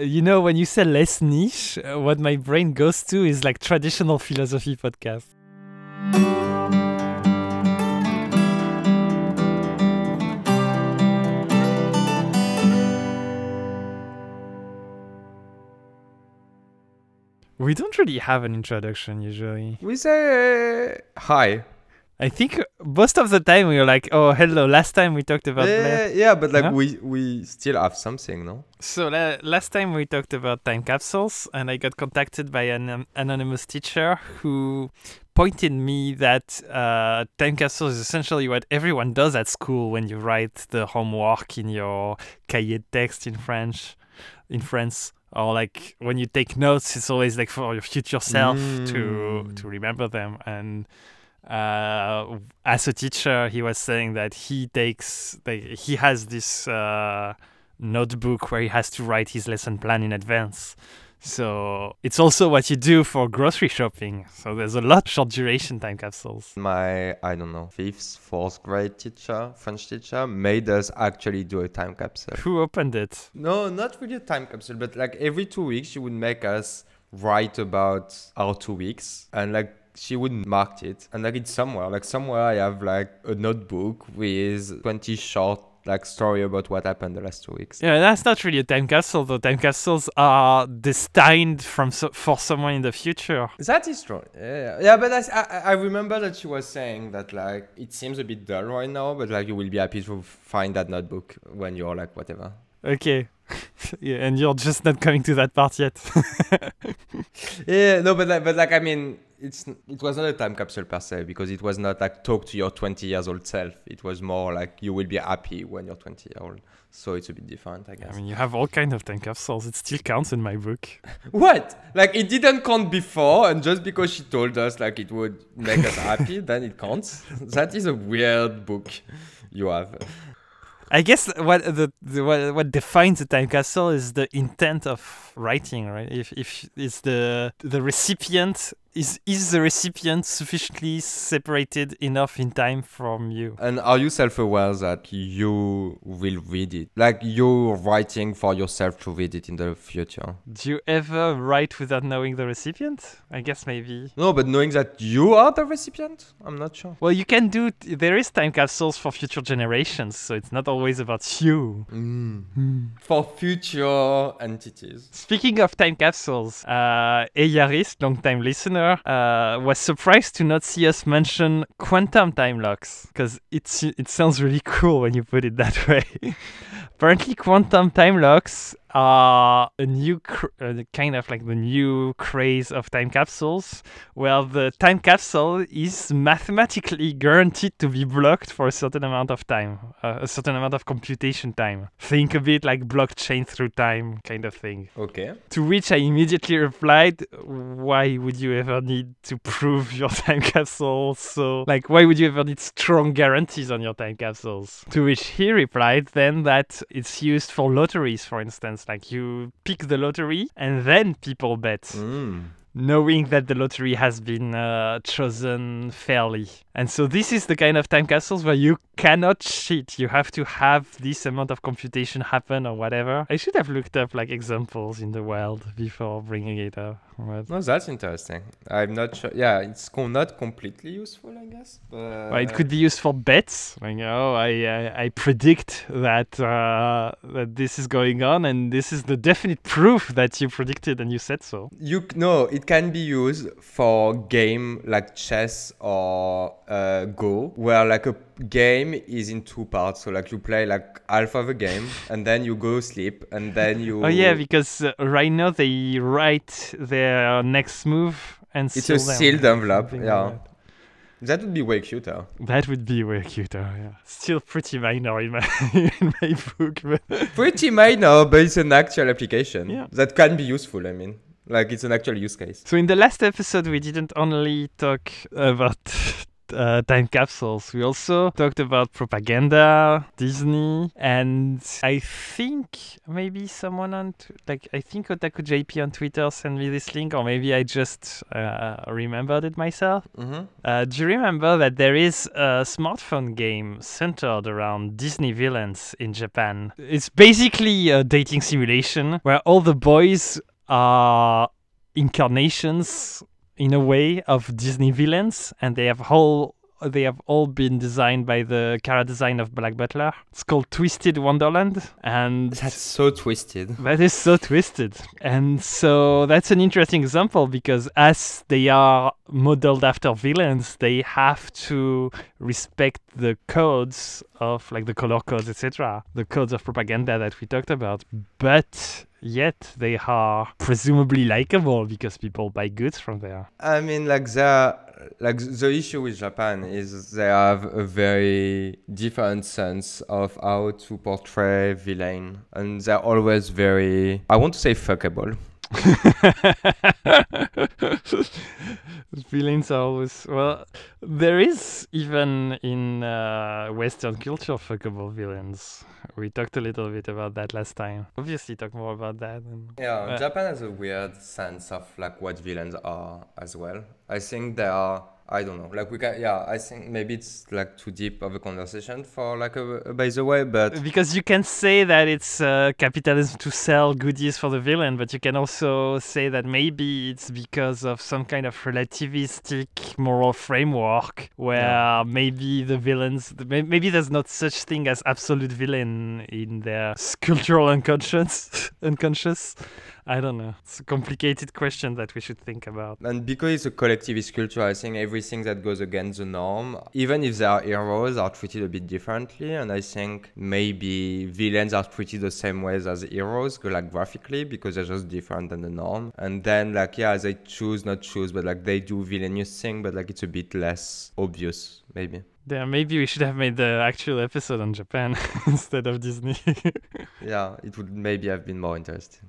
You know, when you say less niche, uh, what my brain goes to is like traditional philosophy podcast. We don't really have an introduction usually. We say uh, hi. I think most of the time we are like, "Oh, hello." Last time we talked about Blair. Yeah, yeah, but like we we still have something, no? So la- last time we talked about time capsules, and I got contacted by an um, anonymous teacher who pointed me that uh, time capsules is essentially what everyone does at school when you write the homework in your cahier text in French, in France, or like when you take notes, it's always like for your future self to Mm. to remember them and. Uh, as a teacher, he was saying that he takes, like, he has this uh, notebook where he has to write his lesson plan in advance. So it's also what you do for grocery shopping. So there's a lot short duration time capsules. My I don't know fifth, fourth grade teacher, French teacher, made us actually do a time capsule. Who opened it? No, not really a time capsule, but like every two weeks she would make us write about our two weeks and like she would mark it and like it's somewhere like somewhere I have like a notebook with 20 short like story about what happened the last two weeks. Yeah, that's not really a time capsule though. Time capsules are destined from so- for someone in the future. That is true. Yeah, yeah, but I I remember that she was saying that like it seems a bit dull right now, but like you will be happy to find that notebook when you're like whatever. Okay. yeah, and you're just not coming to that part yet. Yeah, no, but like, but like I mean, it's it was not a time capsule per se because it was not like talk to your 20 years old self. It was more like you will be happy when you're 20 year old. So it's a bit different, I guess. I mean, you have all kind of time capsules. It still counts in my book. what? Like it didn't count before, and just because she told us like it would make us happy, then it counts. That is a weird book you have. I guess what the, the what, what defines a time capsule is the intent of writing, right? If if it's the the recipient is is the recipient sufficiently separated enough in time from you? And are you self-aware that you will read it? Like you're writing for yourself to read it in the future? Do you ever write without knowing the recipient? I guess maybe. No, but knowing that you are the recipient, I'm not sure. Well, you can do. There is time capsules for future generations, so it's not always about you. For future entities. Speaking of time capsules, uh, Eyaris, long-time listener, uh, was surprised to not see us mention quantum time locks because it's it sounds really cool when you put it that way. Apparently, quantum time locks are a new cr- uh, kind of like the new craze of time capsules, where the time capsule is mathematically guaranteed to be blocked for a certain amount of time, uh, a certain amount of computation time. Think a bit like blockchain through time kind of thing. Okay. To which I immediately replied, Why would you ever need to prove your time capsule? So, like, why would you ever need strong guarantees on your time capsules? To which he replied then that it's used for lotteries, for instance. Like, you pick the lottery and then people bet, Mm. Knowing that the lottery has been uh, chosen fairly. And so, this is the kind of time capsules where you cannot cheat. You have to have this amount of computation happen or whatever. I should have looked up like examples in the wild before bringing it up. But, No, that's interesting. I'm not sure. Yeah, it's co- not completely useful, I guess. But well, it could be used for bets. Like, oh, I, I, I predict that uh, that this is going on, and this is the definite proof that you predicted and you said so. You no, it can be used for game like chess or uh, Go, where like a game is in two parts. So like you play like half of a game, and then you go sleep, and then you. Oh yeah, because uh, right now they write their next move and it's seal a them, sealed envelope. Yeah, like that would be way cuter. that. That would be way cuter. Yeah, still pretty minor in my in my book, but Pretty minor, but it's an actual application Yeah. that can be useful. I mean, like it's an actual use case. So in the last episode, we didn't only talk about uh, time capsules. We also talked about propaganda, Disney, and I think maybe someone on t- like I think Otaku JP on Twitter sent me this link, or maybe I just uh, remembered it myself. Mm-hmm. Uh, do you remember that there is a smartphone game centered around Disney villains in Japan? It's basically a dating simulation where all the boys incarnations in a way of Disney villains, and they have whole they have all been designed by the character design of Black Butler. It's called Twisted Wonderland, and That's so twisted. that is so twisted. And so that's an interesting example because as they are modeled after villains, they have to respect the codes of like the color codes, etc. The codes of propaganda that we talked about. But yet they are presumably likable because people buy goods from there. I mean, like the like the issue with Japan is they have a very different sense of how to portray villain, and they're always very I want to say fuckable. Villains are always well. There is even in uh, Western culture fuckable villains. We talked a little bit about that last time. Obviously, talk more about that. And, Yeah, Uh, Japan has a weird sense of like what villains are as well. I think they are. I don't know. Like we can. Yeah, I think maybe it's like too deep of a conversation for like a, a by the way, but because you can say that it's uh, capitalism to sell goodies for the villain, but you can also say that maybe it's because of some kind of relativistic moral framework where maybe the villains, may- maybe there's not such thing as absolute villain in their cultural unconscious. unconscious. I don't know. It's a complicated question that we should think about. And because it's a collectivist culture, I think everything that goes against the norm, even if they are heroes, are treated a bit differently. And I think maybe villains are treated the same ways as heroes, like graphically, because they're just different than the norm. And then, like, yeah, they choose, not choose, but like they do villainous thing, but like it's a bit less obvious, maybe. Yeah, maybe we should have made the actual episode on Japan instead of Disney. Yeah, it would maybe have been more interesting.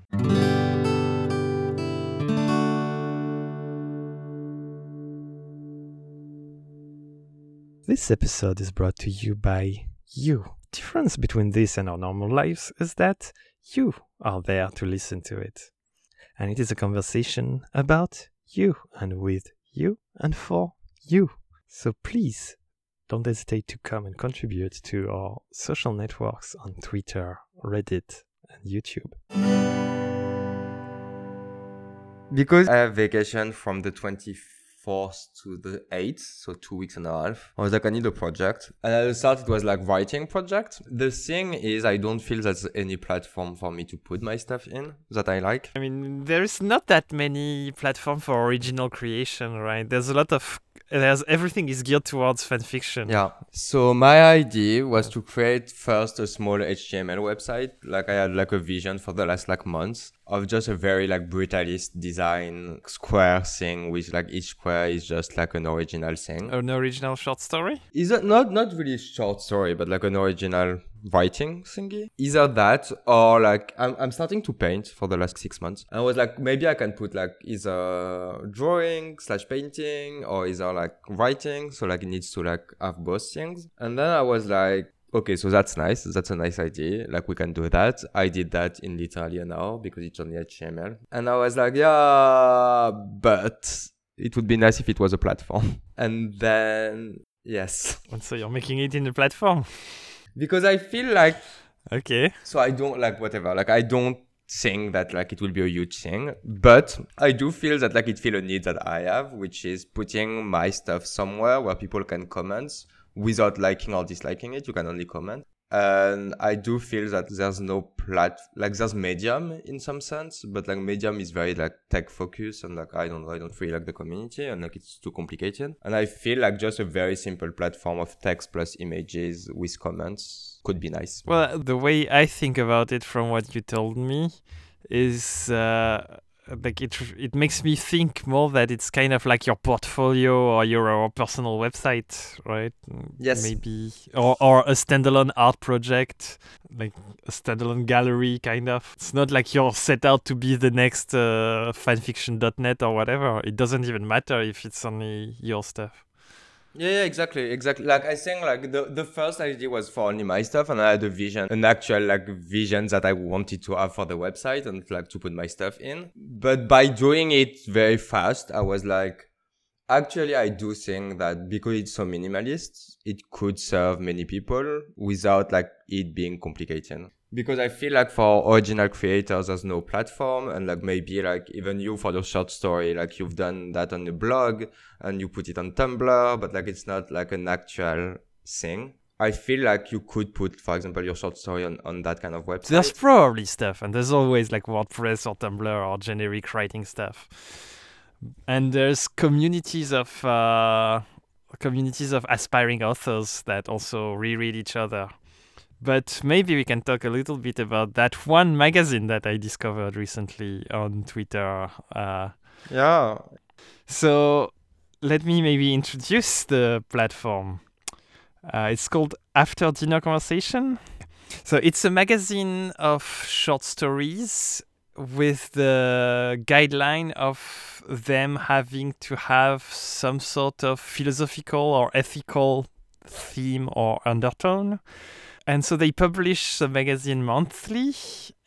This episode is brought to you by you. Difference between this and our normal lives is that you are there to listen to it. And it is a conversation about you and with you and for you. So please don't hesitate to come and contribute to our social networks on Twitter, Reddit, and YouTube. Because I have vacation from the 24th to the 8th, so two weeks and a half, I was like, I need a project. And at the start, it was like writing project. The thing is, I don't feel there's any platform for me to put my stuff in that I like. I mean, there's not that many platform for original creation, right? There's a lot of there's everything is geared towards fan fiction. Yeah. So my idea was to create first a small HTML website. Like I had like a vision for the last like months of just a very like brutalist design square thing with like each square is just like an original thing. Oh, an original short story? Is it not not really short story, but like an original writing thingy? Either that or like I'm I'm starting to paint for the last six months. I was like maybe I can put like either drawing slash painting or either like writing. So like it needs to like have both things. And then I was like Okay, so that's nice. That's a nice idea. Like we can do that. I did that in literally now because it's only HTML. And I was like, yeah, but it would be nice if it was a platform. And then yes, And so you're making it in the platform. because I feel like Okay. so I don't like whatever. Like I don't think that like it will be a huge thing, but I do feel that like it feel a need that I have, which is putting my stuff somewhere where people can comment without liking or disliking it. You can only comment. And I do feel that there's no plat like there's Medium in some sense, but like Medium is very like tech focused and like I don't I don't really like the community and like it's too complicated. And I feel like just a very simple platform of text plus images with comments could be nice. Well, the way I think about it from what you told me is uh, like it it makes me think more that it's kind of like your portfolio or your uh, personal website, right? Yes. Maybe or or a standalone art project, like a standalone gallery kind of. It's not like you're set out to be the next uh, fanfiction.net or whatever. It doesn't even matter if it's only your stuff. Yeah, yeah, exactly, exactly. Like I think, like the the first idea was for only my stuff, and I had a vision, an actual like vision that I wanted to have for the website and like to put my stuff in. But by doing it very fast, I was like, actually, I do think that because it's so minimalist, it could serve many people without like it being complicated because I feel like for original creators, there's no platform, and like maybe like even you for your short story, like you've done that on the blog and you put it on Tumblr, but like it's not like an actual thing. I feel like you could put, for example, your short story on, on that kind of website. There's probably stuff, and there's always like WordPress or Tumblr or generic writing stuff. And there's communities of uh, communities of aspiring authors that also reread each other but maybe we can talk a little bit about that one magazine that I discovered recently on Twitter. Uh, yeah. So let me maybe introduce the platform. Uh, it's called After Dinner Conversation. So it's a magazine of short stories with the guideline of them having to have some sort of philosophical or ethical theme or undertone. And so they publish the magazine monthly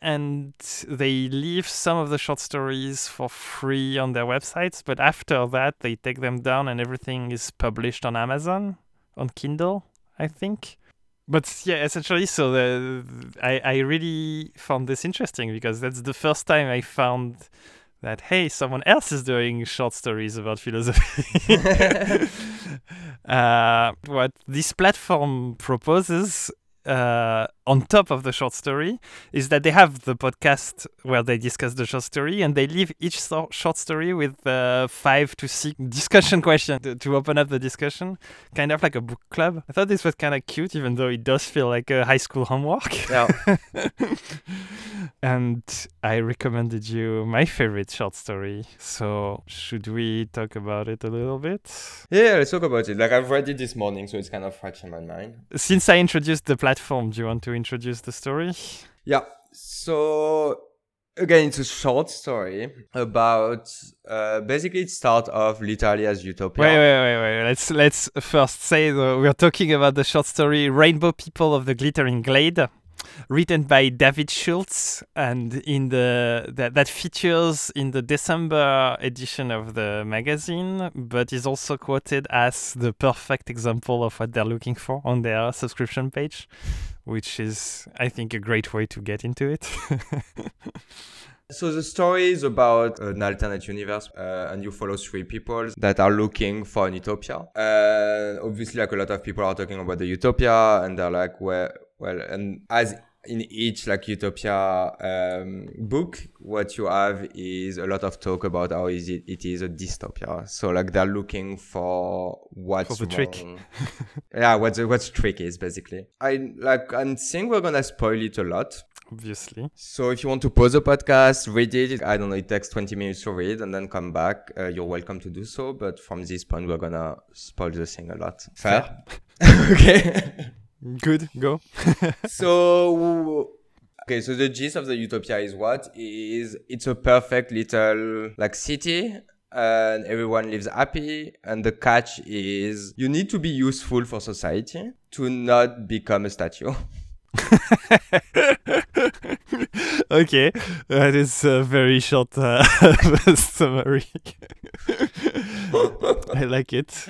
and they leave some of the short stories for free on their websites. But after that, they take them down and everything is published on Amazon, on Kindle, I think. But yeah, essentially, so the, I, I really found this interesting because that's the first time I found that hey someone else is doing short stories about philosophy uh, what this platform proposes uh, on top of the short story is that they have the podcast where they discuss the short story and they leave each so- short story with uh, five to six discussion questions to, to, open up the discussion, kind of like a book club. I thought this was kind of cute, even though it does feel like a high school homework. Yeah. and I recommended you my favorite short story. So should we talk about it a little bit? Yeah, let's talk about it. Like I've read it this morning, so it's kind of fresh in my mind. Since I introduced the platform, do you want to introduce the story? Yeah. So again, it's a short story about uh, basically it starts off literally as utopia. Wait, wait, wait, wait. Let's let's first say the, we're talking about the short story "Rainbow People of the Glittering Glade." Written by David Schultz, and in the that, that features in the December edition of the magazine, but is also quoted as the perfect example of what they're looking for on their subscription page, which is, I think, a great way to get into it. So the story is about an alternate universe, uh, and you follow three people that are looking for an utopia. Uh, obviously, like a lot of people are talking about the utopia, and they're like, "Where, well, and as in each like utopia um, book what you have is a lot of talk about how is it, it is a dystopia. So like they're looking for what's for the wrong. trick yeah what's what's trick is basically. I like i think we're gonna spoil it a lot. Obviously. So if you want to pause the podcast read it. I don't know it takes 20 minutes to read and then come back. Uh, you're welcome to do so but from this point we're gonna spoil the thing a lot. Fair, fair. okay Good, go. so okay, so the gist of the utopia is what is it's a perfect little like city and everyone lives happy and the catch is you need to be useful for society to not become a statue. okay, that is a very short uh, summary. I like it.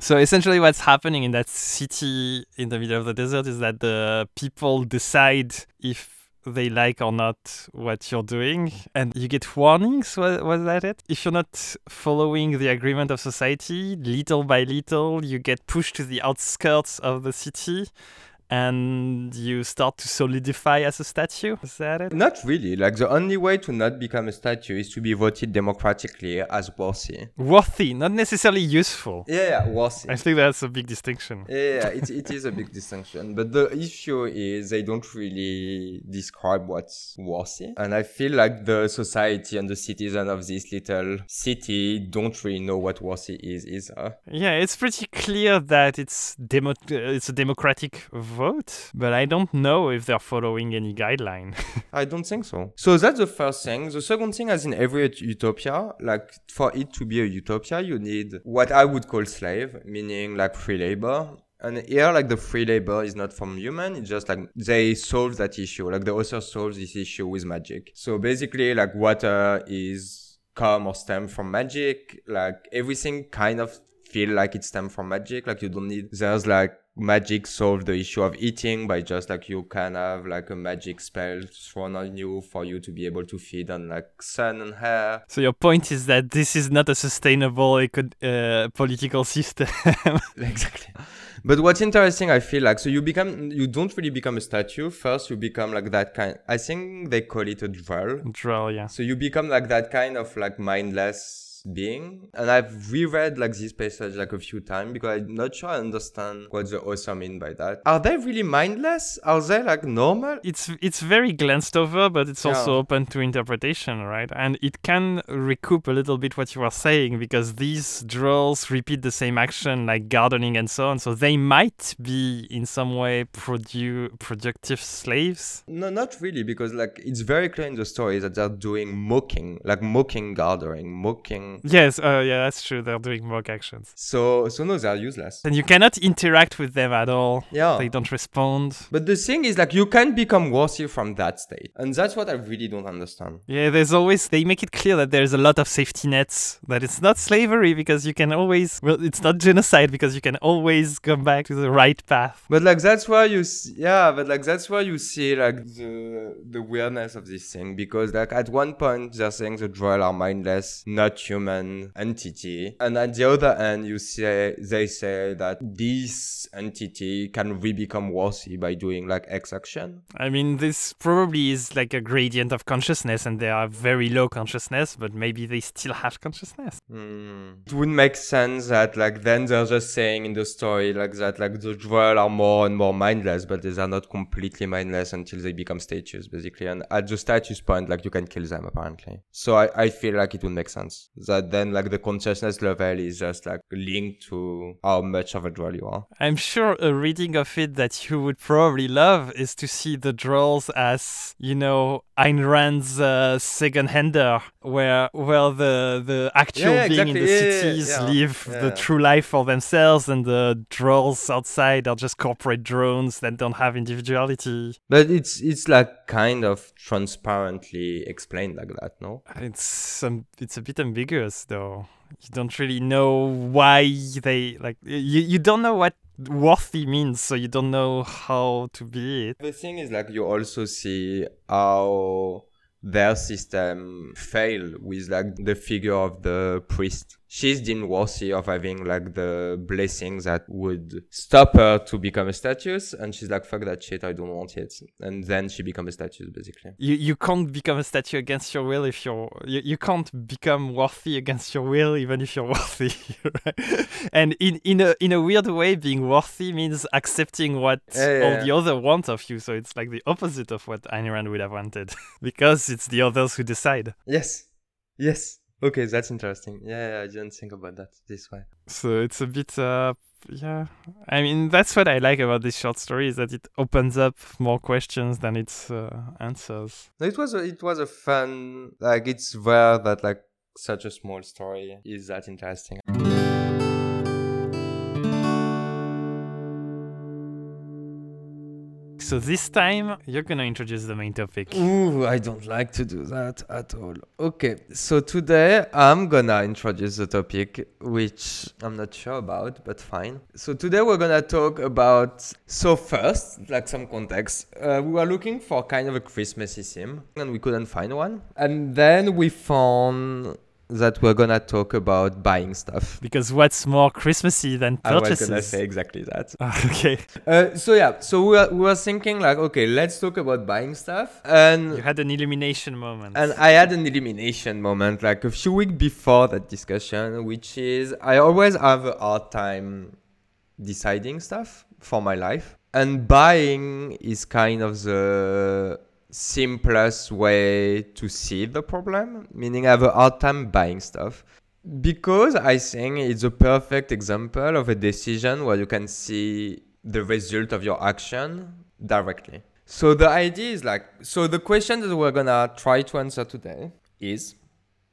So essentially, what's happening in that city in the middle of the desert is that the people decide if they like or not what you're doing and you get warnings was, was that it if you're not following the agreement of society little by little you get pushed to the outskirts of the city and you start to solidify as a statue. Is that it? Not really. Like the only way to not become a statue is to be voted democratically as worthy. Worthy, not necessarily useful. Yeah, yeah worthy. I think that's a big distinction. Yeah, yeah it, it is a big distinction. But the issue is they don't really describe what's worthy. And I feel like the society and the citizen of this little city don't really know what worthy is either. Yeah, it's pretty clear that it's demo- uh, it's a democratic vote, but I don't know if they're following any guideline. I don't think so. So that's the first thing. The second thing, as in every utopia, like for it to be a utopia, you need what I would call slave, meaning like free labor. And here, like the free labor is not from human. It's just like they solve that issue. Like the author solves this issue with magic. So basically, like water is come or stem from magic. Like everything kind of feel like it stem from magic. Like you don't need, there's like magic solve the issue of eating by just like you can have like a magic spell thrown on you for you to be able to feed on like sun and hair. so your point is that this is not a sustainable eco- uh, political system. exactly. But what's interesting, I feel like, so you become, you don't really become a statue. First, you become like that kind, I think they call it a droll. Draw, yeah. So you become like that kind of like mindless being. And I've reread like this passage like a few times because I'm not sure I understand what the author mean by that. Are they really mindless? Are they like normal? It's it's very glanced over, but it's also Yeah. open to interpretation, right? And it can recoup a little bit what you were saying because these drills repeat the same action like gardening and so on. So they might be in some way produ- productive slaves. No, not really, because like it's very clear in the story that they're doing mocking, like mocking gardening, mocking. Yes, uh, yeah, that's true. They're doing mock actions. So, so no, they're useless. And you cannot interact with them at all. Yeah. They don't respond. But the thing is, like, you can become worthy from that state, and that's what I really don't understand. Yeah, there's always they make it clear that there's a lot of safety nets. That it's not slavery because you can always well, it's not genocide because you can always come back to the right path. But like that's why you, s yeah, but like that's why you see like the the weirdness of this thing because like at one point they're saying the droll are mindless, not human entity, and at the other end you say they say that this entity can re become worthy by doing like X action. I mean, this probably is like a gradient of consciousness, and they are very low consciousness, but maybe they still have consciousness. Hmm. It would make sense that like then they're just saying in the story like that like the droll are more and more mindless, but they are not completely mindless until they become statues basically. And at the status point, like you can kill them apparently. So I, I feel like it would make sense that then like the consciousness level is just like linked to how much of a droll you are. I'm sure a reading of it that you would probably love is to see the drolls as, you know, Ayn Rand's uh, second hander, where where the the actual yeah, being in the Yeah, cities yeah. live the true life for themselves, and the drolls outside are just corporate drones that don't have individuality. But it's it's like kind of transparently explained like that, no? It's um, it's a bit ambiguous though. You don't really know why they like you you don't know what worthy means, so you don't know how to be it. The thing is, like, you also see how their system fail with like the figure of the priest. She's deemed worthy of having like the blessings that would stop her to become a status, and she's like, "Fuck that shit, I don't want it." And then she becomes a status, basically. You you can't become a statue against your will if you're you, you can't become worthy against your will even if you're worthy. right? And in in a in a weird way, being worthy means accepting what Yeah, yeah, all the other want of you. So it's like the opposite of what Ayn Rand would have wanted, because it's the others who decide. Yes, yes. Okay, that's interesting. Yeah, yeah, I didn't think about that this way. So it's a bit uh yeah. I mean that's what I like about this short story is that it opens up more questions than it uh, answers. No, it was a, it was a fun like it's rare that like such a small story is that interesting. So this time you're gonna introduce the main topic. Ooh, I don't like to do that at all. Okay, so today I'm gonna introduce the topic, which I'm not sure about, but fine. So today we're gonna talk about. So first, like some context, uh, we were looking for kind of a Christmassy theme, and we couldn't find one. And then we found that we're gonna talk about buying stuff. Because what's more Christmassy than purchases? I was gonna say exactly that. Ah, okay. Uh, so yeah, so we were, we were thinking like, okay, let's talk about buying stuff, and You had an illumination moment. And I had an illumination moment like a few weeks before that discussion, which is I always have a hard time deciding stuff for my life. And buying is kind of the simplest way to see the problem, meaning I have a hard time buying stuff. Because I think it's a perfect example of a decision where you can see the result of your action directly. So the idea is like so the question that we're gonna try to answer today is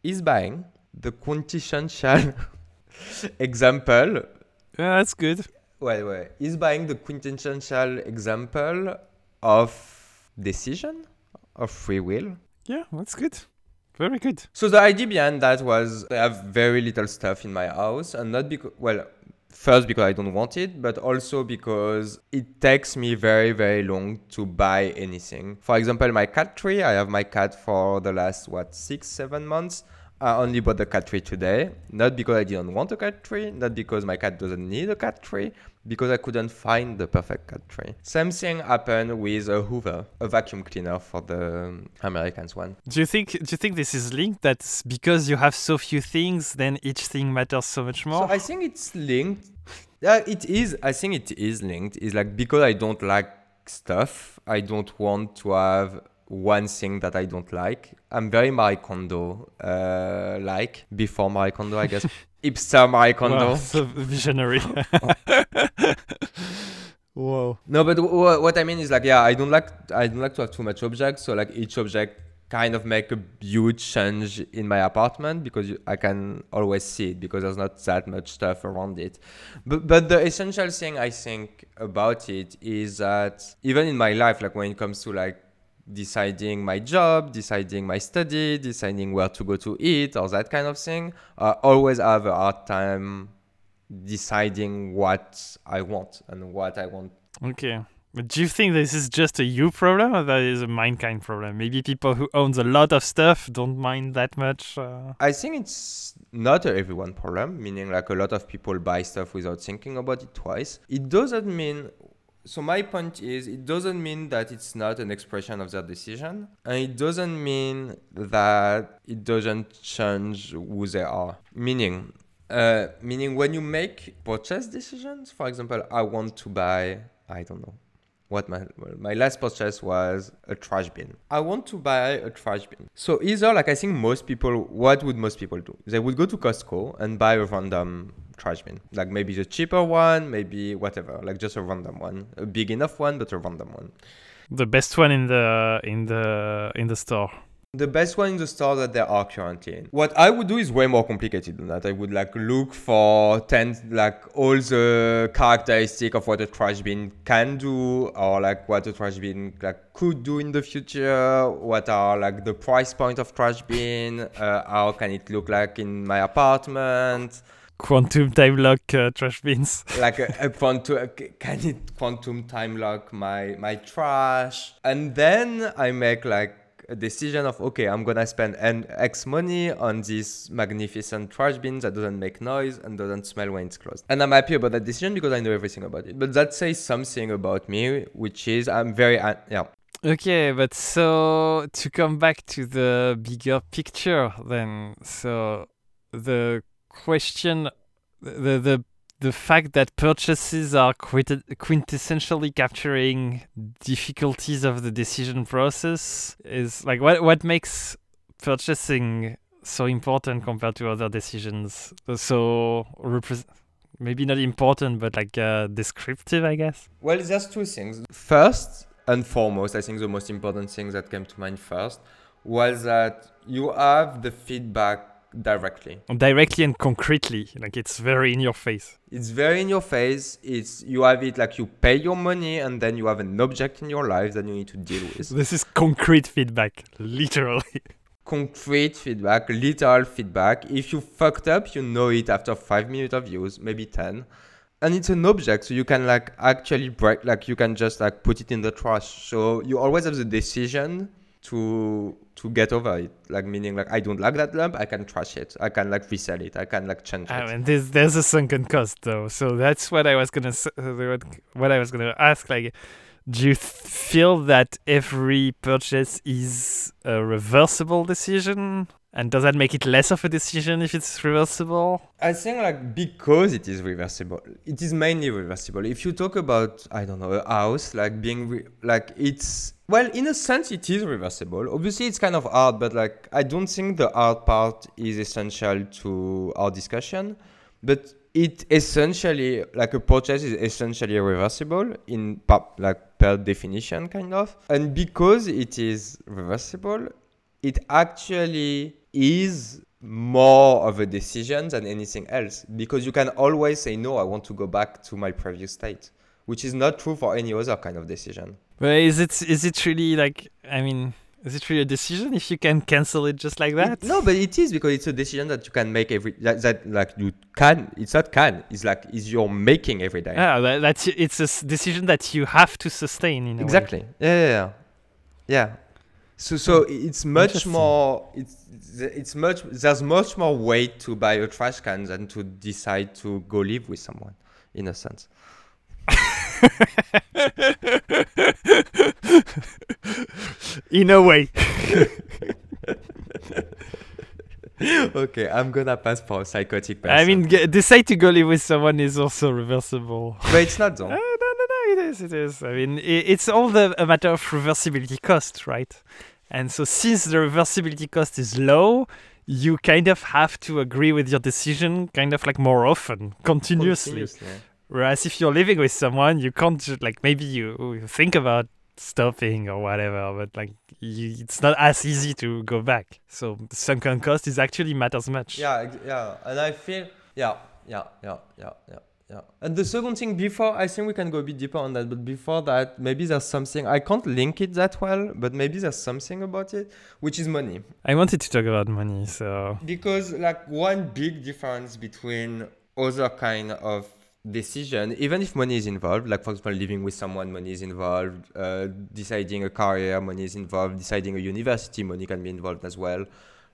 is buying the quintessential example Yeah, that's good. wait wait is buying the quintessential example of decision of free will Yeah, that's good. Very good. So the idea behind that was I have very little stuff in my house, and not because well, first because I don't want it, but also because it takes me very very long to buy anything. For example, my cat tree. I have my cat for the last what six seven months. I only bought the cat tree today, not because I didn't want a cat tree, not because my cat doesn't need a cat tree, because I couldn't find the perfect cat tree. Same thing happened with a Hoover, a vacuum cleaner for the um, Americans one. Do you think do you think this is linked that because you have so few things, then each thing matters so much more? So I think it's linked. Yeah, it is. I think it is linked. It's like because I don't like stuff, I don't want to have one thing that I don't like. I'm very Marie Kondo uh, like before Marie Kondo, I guess. Hipster Marie Kondo. Wow, so visionary. Whoa. No, but w- what I mean is like, yeah, I don't like I don't like to have too much objects. So like each object kind of make a huge change in my apartment because you, I can always see it because there's not that much stuff around it. But but the essential thing I think about it is that even in my life, like when it comes to like deciding my job, deciding my study, deciding where to go to eat, or that kind of thing, I always have a hard time deciding what I want and what I want. Okay. But do you think this is just a you problem or that is a mankind problem? Maybe people who owns a lot of stuff don't mind that much. Uh... I think it's not a everyone problem, meaning like a lot of people buy stuff without thinking about it twice. It doesn't mean so my point is it doesn't mean that it's not an expression of their decision and it doesn't mean that it doesn't change who they are meaning uh, meaning when you make purchase decisions for example i want to buy i don't know what my my last purchase was a trash bin. I want to buy a trash bin. So either like I think most people what would most people do? They would go to Costco and buy a random trash bin. Like maybe the cheaper one, maybe whatever, like just a random one. A big enough one but a random one. The best one in the in the in the store. The best one in the store that there are currently in. What I would do is way more complicated than that. I would like look for 10, like all the characteristic of what a trash bin can do or like what a trash bin like could do in the future. What are like the price point of trash bin? Uh, how can it look like in my apartment? Quantum time lock uh, trash bins. like a, a quantum can it quantum time lock my my trash? And then i make like a decision of okay i'm gonna spend n x money on this magnificent trash bin that doesn't make noise and doesn't smell when it's closed. And i'm happy about that decision because i know everything about it. But that says something about me which is i'm very uh, yeah. Okay, but so to come back to the bigger picture, then, so the question, the the the fact that purchases are quintessentially capturing difficulties of the decision process is like what what makes purchasing so important compared to other decisions. So maybe not important, but like uh, descriptive, I guess. well there's two things first and foremost i think the most important thing that came to mind first was that you have the feedback directly. Directly and concretely, like it's very in your face. it's very in your face. It's you have it like you pay your money and then you have an object in your life that you need to deal with. This is concrete feedback, literally. concrete feedback literal feedback. If you fucked up you know it after five minutes of use maybe 10 and it's an object so you can like actually break like you can just like put it in the trash. So you always have the decision to to get over it. Like meaning like i don't like that lamp i can trash it. I can like resell it. I can like change ah, it. I mean, there's there's a sunken cost though, so that's what I was gonna what I was gonna ask. Like, do you th- feel that every purchase is a reversible decision, and does that make it less of a decision if it's reversible? I think like because it is reversible, it is mainly reversible. If you talk about I don't know a house like being re- like it's well in a sense it is reversible. Obviously it's kind of hard, but like I don't think the hard part is essential to our discussion. But it essentially like a purchase is essentially reversible in like per definition kind of and because it is reversible it actually is more of a decision than anything else because you can always say no i want to go back to my previous state which is not true for any other kind of decision But is it is it really like I mean is it really a decision if you can cancel it just like that? It- no, but it is because it's a decision that you can make every that, that like you can. It's not can. It's like is you're making every day. Yeah, that, that's it's a s- decision that you have to sustain in exactly. Yeah, yeah, yeah. Yeah. So so it's much more. It's it's much. There's much more weight to buy a trash can than to decide to go live with someone, in a sense. in a way. okay, I'm gonna pass for a psychotic person. I mean, g- decide to go live with someone is also reversible. but it's not Uh, though. no, no, no, it is, it is. I mean, i it's all the, a matter of reversibility cost, right? And so, since the reversibility cost is low, you kind of have to agree with your decision kind of like more often, continuously. Continuously. Whereas if you're living with someone, you can't just like maybe you, you think about stopping or whatever, but like you, it's not as easy to go back. So the sunken cost is actually matters much. Yeah, yeah, and I feel yeah, yeah, yeah, yeah, yeah, yeah. And the second thing before, I think we can go a bit deeper on that. But before that, maybe there's something I can't link it that well, but maybe there's something about it, which is money. I wanted to talk about money, so Because like one big difference between other kind of decision, even if money is involved, like for example, living with someone, money is involved. Uh, deciding a career, money is involved. Deciding a university, money can be involved as well.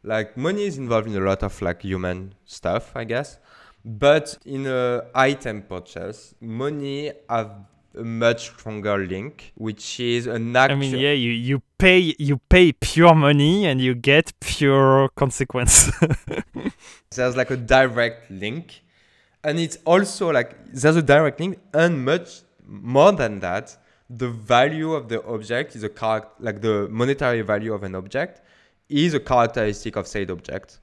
Like money is involved in a lot of like human stuff, I guess. But in a item purchase, money have a much stronger link, which is an I mean, yeah, you, you pay you pay pure money and you get pure consequence. there's like a direct link and it's also like there's a direct link and much more than that the value of the object is a character like the monetary value of an object is a characteristic of said object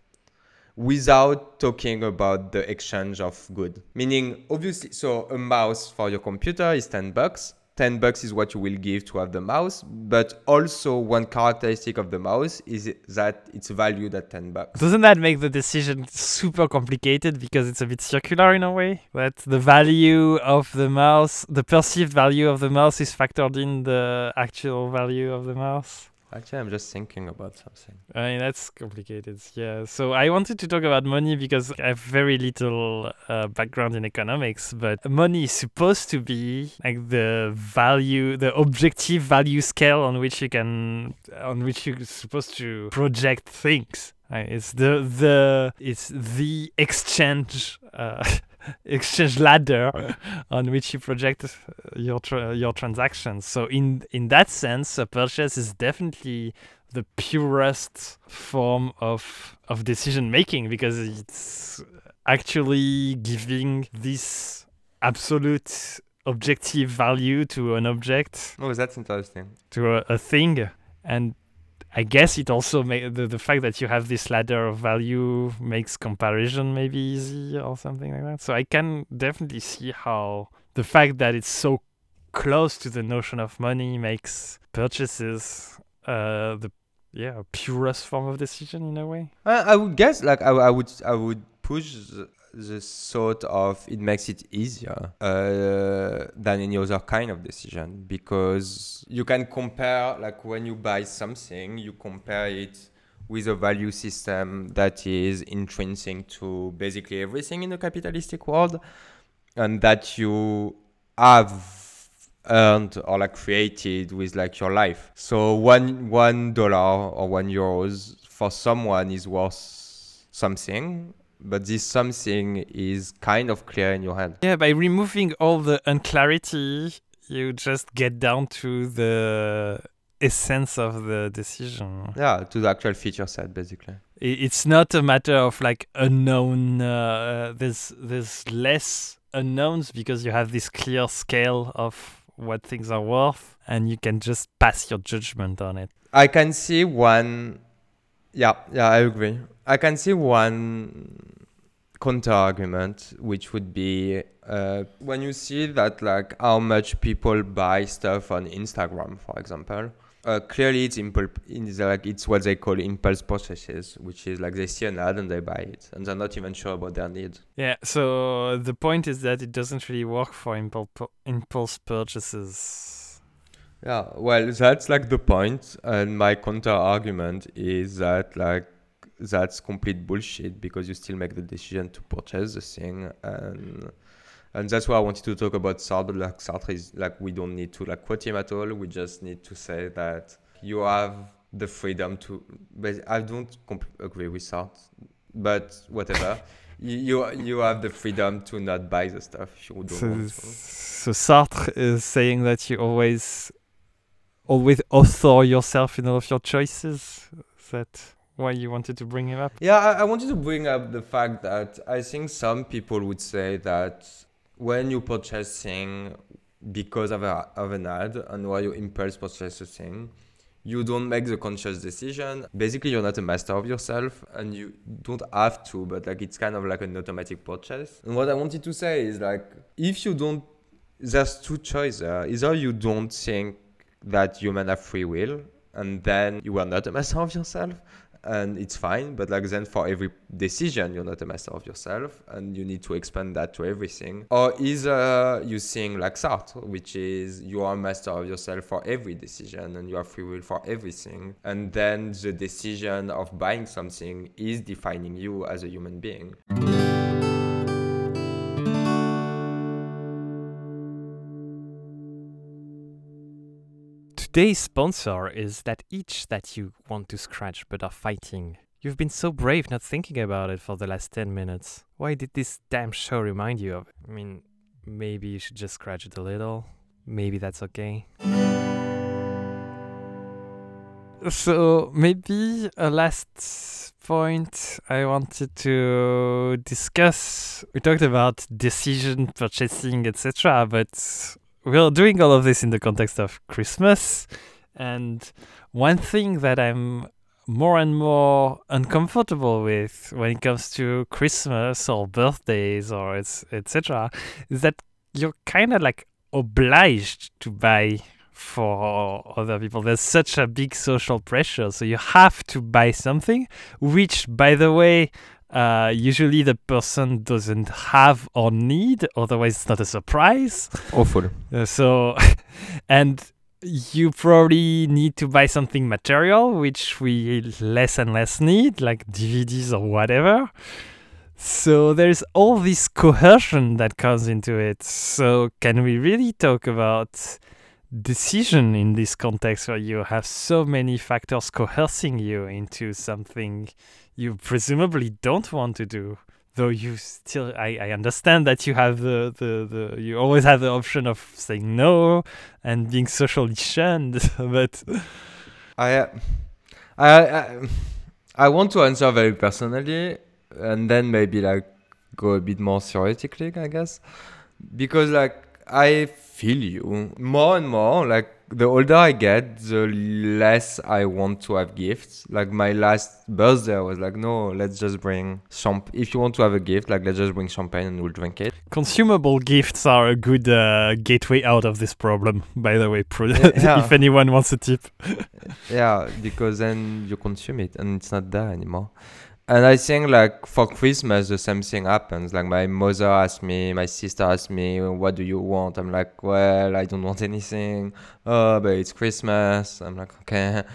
without talking about the exchange of good meaning obviously so a mouse for your computer is 10 bucks 10 bucks is what you will give to have the mouse but also one characteristic of the mouse is that it's valued at 10 bucks Doesn't that make the decision super complicated because it's a bit circular in a way? That the value of the mouse, the perceived value of the mouse is factored in the actual value of the mouse? Actually, I'm just thinking about something. I mean, that's complicated. Yeah. So I wanted to talk about money because I have very little uh, background in economics, but money is supposed to be like the value, the objective value scale on which you can, on which you're supposed to project things. It's the the it's the exchange. Uh, exchange ladder on which you project uh, your tra- your transactions. So in in that sense a purchase is definitely the purest form of of decision making because it's actually giving this absolute objective value to an object Oh, that's interesting. to a, a thing. And I guess it also ma- the the fact that you have this ladder of value makes comparison maybe easy or something like that. So I can definitely see how the fact that it's so close to the notion of money makes purchases uh the yeah purest form of decision in a way. I, I would guess, like, I, I would, I would push the, sort of it makes it easier uh, than any other kind of decision because you can compare, like, when you buy something, you compare it with a value system that is intrinsic to basically everything in the capitalistic world and that you have earned or like created with like your life. So one one dollar or one euros for someone is worth something, but this something is kind of clear in your head. Yeah, by removing all the unclarity, you just get down to the essence of the decision. Yeah, to the actual feature set basically. It's not a matter of like unknown. Uh, there's there's less unknowns because you have this clear scale of what things are worth, and you can just pass your judgment on it. I can see one. Yeah, yeah, I agree. I can see one counter argument, which would be uh, when you see that like how much people buy stuff on Instagram, for example. Uh, clearly, it's impulse. It's like it's what they call impulse purchases, which is like they see an ad and they buy it, and they're not even sure about their need. Yeah. So the point is that it doesn't really work for impulse impulse purchases. Yeah. Well, that's like the point, and my counter argument is that like that's complete bullshit because you still make the decision to purchase the thing and and that's why I wanted to talk about Sartre. Like Sartre is like we don't need to like quote him at all. We just need to say that you have the freedom to. But I don't comp- agree with Sartre, but whatever. you you have the freedom to not buy the stuff if you don't So, want to. so Sartre is saying that you always, always author yourself in all of your choices. Is that why you wanted to bring him up? Yeah, I, I wanted to bring up the fact that I think some people would say that when you purchase thing because of, a, of an ad and why you impulse purchase a thing, you don't make the conscious decision. Basically, you're not a master of yourself and you don't have to, but like it's kind of like an automatic purchase. And what I wanted to say is like, if you don't, there's two choices. Either you don't think that humans have free will and then you are not a master of yourself and it's fine but like then for every decision you're not a master of yourself and you need to expand that to everything. Or either uh, you think like Sartre which is you are a master of yourself for every decision and you have free will for everything and then the decision of buying something is defining you as a human being Today's sponsor is that itch that you want to scratch but are fighting. You've been so brave not thinking about it for the last 10 minutes. Why did this damn show remind you of it? I mean, maybe you should just scratch it a little. Maybe that's okay. So, maybe a last point I wanted to discuss. We talked about decision purchasing, etc., but we're doing all of this in the context of Christmas. And one thing that I'm more and more uncomfortable with when it comes to Christmas or birthdays or etc. is that you're kind of like obliged to buy for other people. There's such a big social pressure, so you have to buy something, which, by the way, uh, usually the person doesn't have or need, otherwise it's not a surprise. awful Uh, so, and you probably need to buy something material, which we less and less need, like DVDs or whatever. So there's all this coercion that comes into it. So can we really talk about decision in this context where you have so many factors coercing you into something you presumably don't want to do? Though you still, I, I understand that you have the, the, the, you always have the option of saying no and being socially shunned, but I, uh, I, I, I want to answer very personally, and then maybe like go a bit more theoretically, I guess, because like I feel you more and more. Like the older I get, the less I want to have gifts. Like my last birthday, I was like, no, let's just bring some If you want to have a gift, like let's just bring champagne and we'll drink it. consumable gifts are a good uh, gateway out of this problem, by the way, Pro- Yeah. if anyone wants a tip. yeah, because then you consume it and it's not there anymore. And I think like for Christmas the same thing happens. Like my mother asked me, my sister asked me, what do you want? I'm like, well, I don't want anything. Oh, but it's Christmas. I'm like, okay.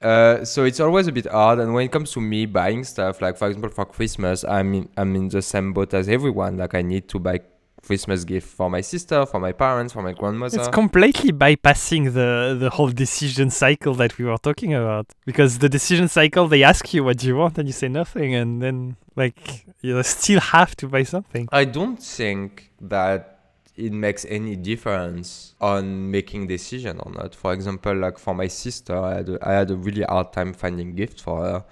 Uh, so it's always a bit hard. And when it comes to me buying stuff, like for example for Christmas, I'm in, I'm in the same boat as everyone. Like I need to buy Christmas gift for my sister, for my parents, for my grandmother. It's completely bypassing the, the whole decision cycle that we were talking about. Because the decision cycle, they ask you what do you want and you say nothing. And then, like, you still have to buy something. I don't think that it makes any difference on making decision or not. For example, like for my sister, I had a, I had a really hard time finding gift for her,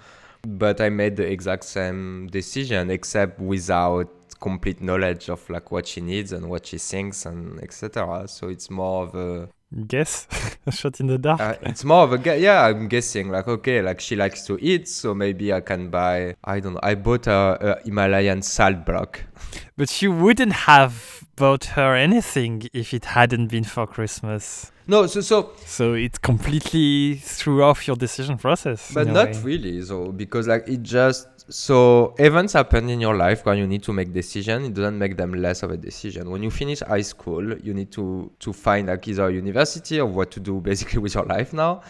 but I made the exact same decision except without complete knowledge of like what she needs and what she thinks and etc. So it's more of a Guess a shot in the dark. Uh, it's more of a gu- yeah. I'm guessing like okay, like she likes to eat, so maybe I can buy. I don't know. I bought a, a Himalayan salt block. but you wouldn't have bought her anything if it hadn't been for Christmas. No, so so So it completely threw off your decision process. but not way. really. So because like it just so events happen in your life when you need to make decision. It doesn't make them less of a decision. When you finish high school, you need to to find like either university or what to do basically with your life now,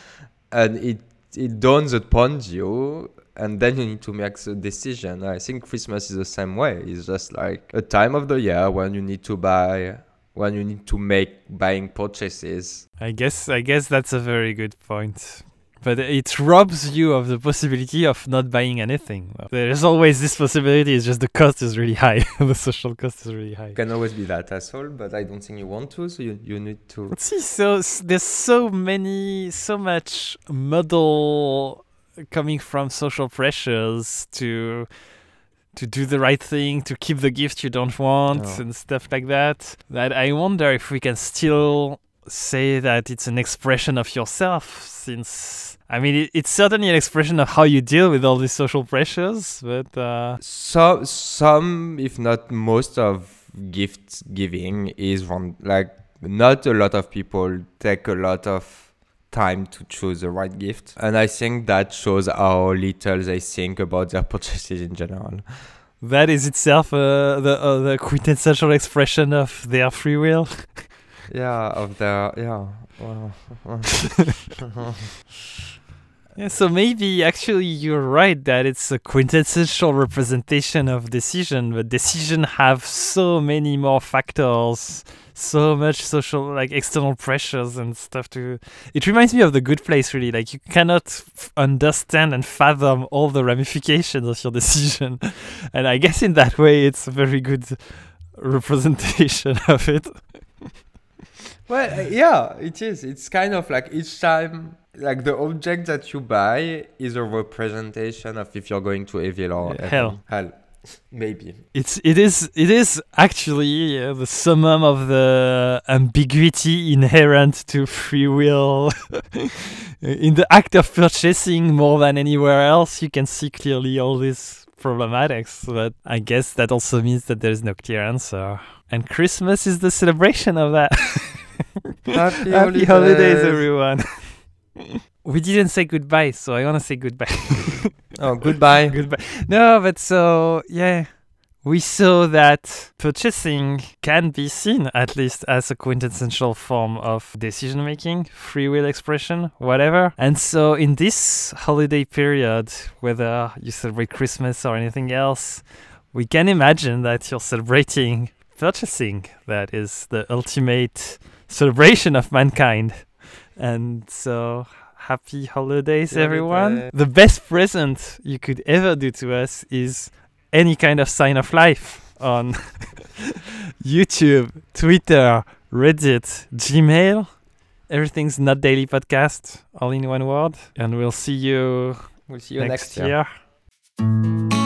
and it it dawns upon you. And then you need to make the decision. I think Christmas is the same way. It's just like a time of the year when you need to buy, when you need to make buying purchases. I guess I guess that's a very good point. But it robs you of the possibility of not buying anything. There's always this possibility, it's just the cost is really high. the social cost is really high. You can always be that asshole, but I don't think you want to. So you, you need to. See, so there's so many, so much muddle coming from social pressures to to do the right thing, to keep the gift you don't want, Oh. and stuff like that. That I wonder if we can still say that it's an expression of yourself, since I mean it, it's certainly an expression of how you deal with all these social pressures. But uh, So some, if not most, of gift giving is from like not a lot of people take a lot of time to choose the right gift, and I think that shows how little they think about their purchases in general. that is itself uh, the uh, the quintessential expression of their free will. Yeah, of their yeah. Well, Yeah, so maybe actually you're right that it's a quintessential representation of decision, but decision have so many more factors, so much social like external pressures and stuff to it reminds me of the good place really. Like you cannot f- understand and fathom all the ramifications of your decision. And i guess in that way it's a very good representation of it. Well, yeah, it is. It's kind of like each time, like the object that you buy is a representation of if you're going to evil or Yeah, hell. Hell, maybe. it's it is it is actually uh, the summum of the ambiguity inherent to free will. In the act of purchasing more than anywhere else you can see clearly all these problematics but i guess that also means that there is no clear answer. And christmas is the celebration of that. Happy, happy holidays everyone we didn't say goodbye so i want to say goodbye Oh, goodbye. Goodbye. No, but so yeah, we saw that purchasing can be seen at least as a quintessential form of decision making, free will expression, whatever. And so in this holiday period, whether you celebrate Christmas or anything else, we can imagine that you're celebrating purchasing. That is the ultimate celebration of mankind. And so happy holidays, everyone. holidays. The best present you could ever do to us is any kind of sign of life on YouTube, Twitter, Reddit, Gmail. Everything's not daily podcast, all in one word. And we'll see you We'll see you next, next year. year.